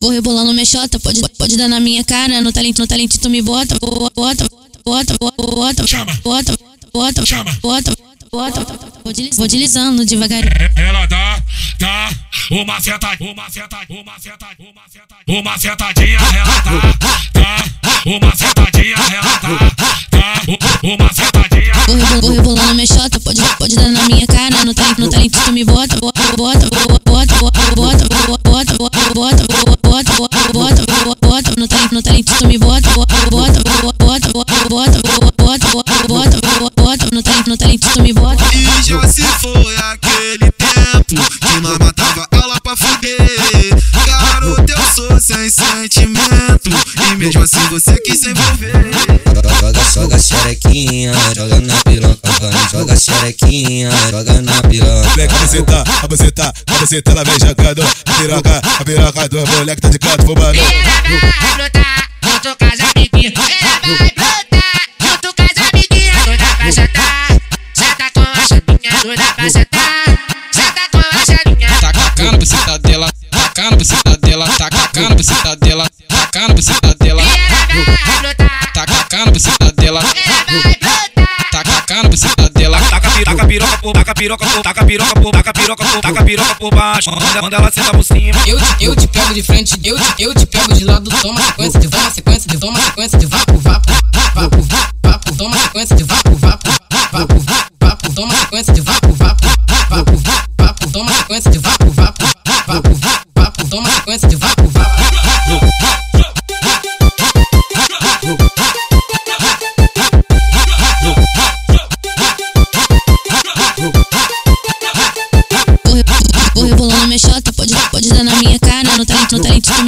vou rebolando mexota, pode, pode dar na minha cara, no talento, no talento tu me bota, bota, bota, bota, bota, Chama. bota, bota, Chama. bota, bota, vou deslizando, vou deslizando devagar. Ela dá, dá uma seta, uma seta, uma seta, uma setadinha. Ela dá, dá uma setadinha. Ela dá, dá uma setadinha. Vou rebol- vou rebolando mexota, pode, pode dar na minha cara, no talento, no talento tu me bota, bota, bota, E mesmo assim você quis se envolver. Joga, joga xerequinha, joga na piroca. Joga xerequinha, joga na piroca. Vem cabeceta, a buceta, a buceta ela vem jogando. A piroca, a piroca do moleque tá de canto fumando. Ela vai brotar junto com as amiguinhas. Ela vai brotar junto com as amiguinhas. Doida pra sentar, senta com a chavinha. Doida pra sentar, senta com a chavinha. Tá cacando buceta dela, tacando buceta dela, tá cacando buceta dela, dela, vai brotar, tá cacando buceta dela, ela vai brotar. tá dela. Taca pi- taca piroca por, taca piroca por, taca piroca por, taca piroca por, taca piroca por baixo. Manda, manda ela senta por cima. Eu te, eu te pego de frente, eu te, eu te pego de lado, toma sequência de toma sequência de toma sequência de vapo, vapo, vapo, vapo,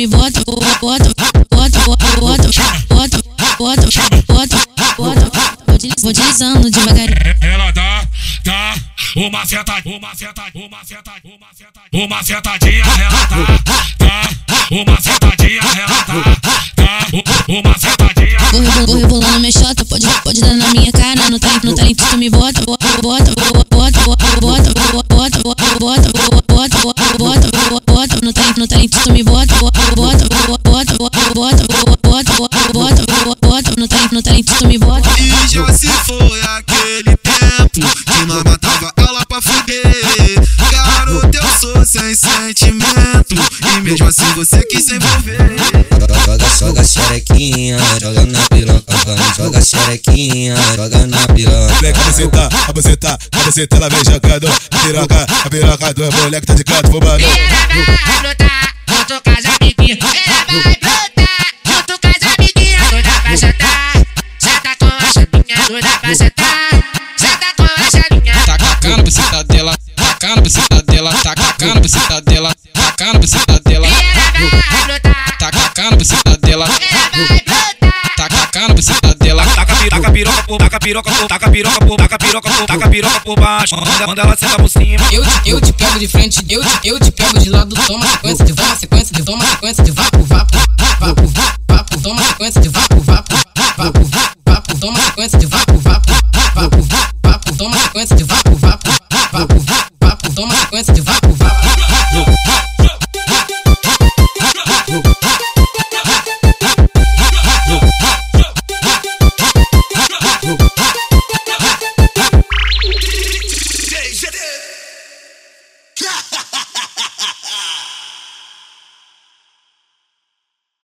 me bota, bota, bota, bota, bota, bota, bota, bota, bota, bota, vou desliz- vou deslizando devagar. Ela dá, dá uma seta, uma seta, uma seta, uma setadinha. Ela dá, dá uma setadinha. Ela dá, dá uma. Vou rebol- vou rebolando mexota, pode, pode dar na minha cara, no no tu me bota, bota, bota, bota, bota, bota, tu me bota, bota, bota, bota, bota, bota, bota, bota, no talento, no talento tu me bota. E já se foi aquele tempo que nós matava ela pra fuder. Garoto, eu sou sem sentimento. E mesmo assim você quis se envolver. Joga, joga xerequinha, joga na piroca. Joga xerequinha, joga na piroca. Vem cabeceta, a buceta, a buceta ela vem jogando. Piroca, a piroca do moleque tá de canto fumando. Brotar junto com as amiguinhas. Ela vai brotar junto com as amiguinhas. Doida pra sentar, senta com a chavinha. Doida pra sentar, senta com a chavinha. Tá cacando buceta dela, tacando buceta dela, tá cacando buceta dela, tacando buceta dela, Ela vai brotar, tá cacando buceta dela, por taca piroca por taca piroca por taca piroca por taca piroca por baixo manda, manda ela sentar por cima eu te, eu te pego de frente eu te, eu te pego de lado toma sequência de vá sequência de toma sequência de vapo vapo vapo vapo toma sequência de vapo vapo vapo vapo toma sequência de vapo vapo vapo vapo toma sequência de vapo vapo vapo vapo toma sequência de vapo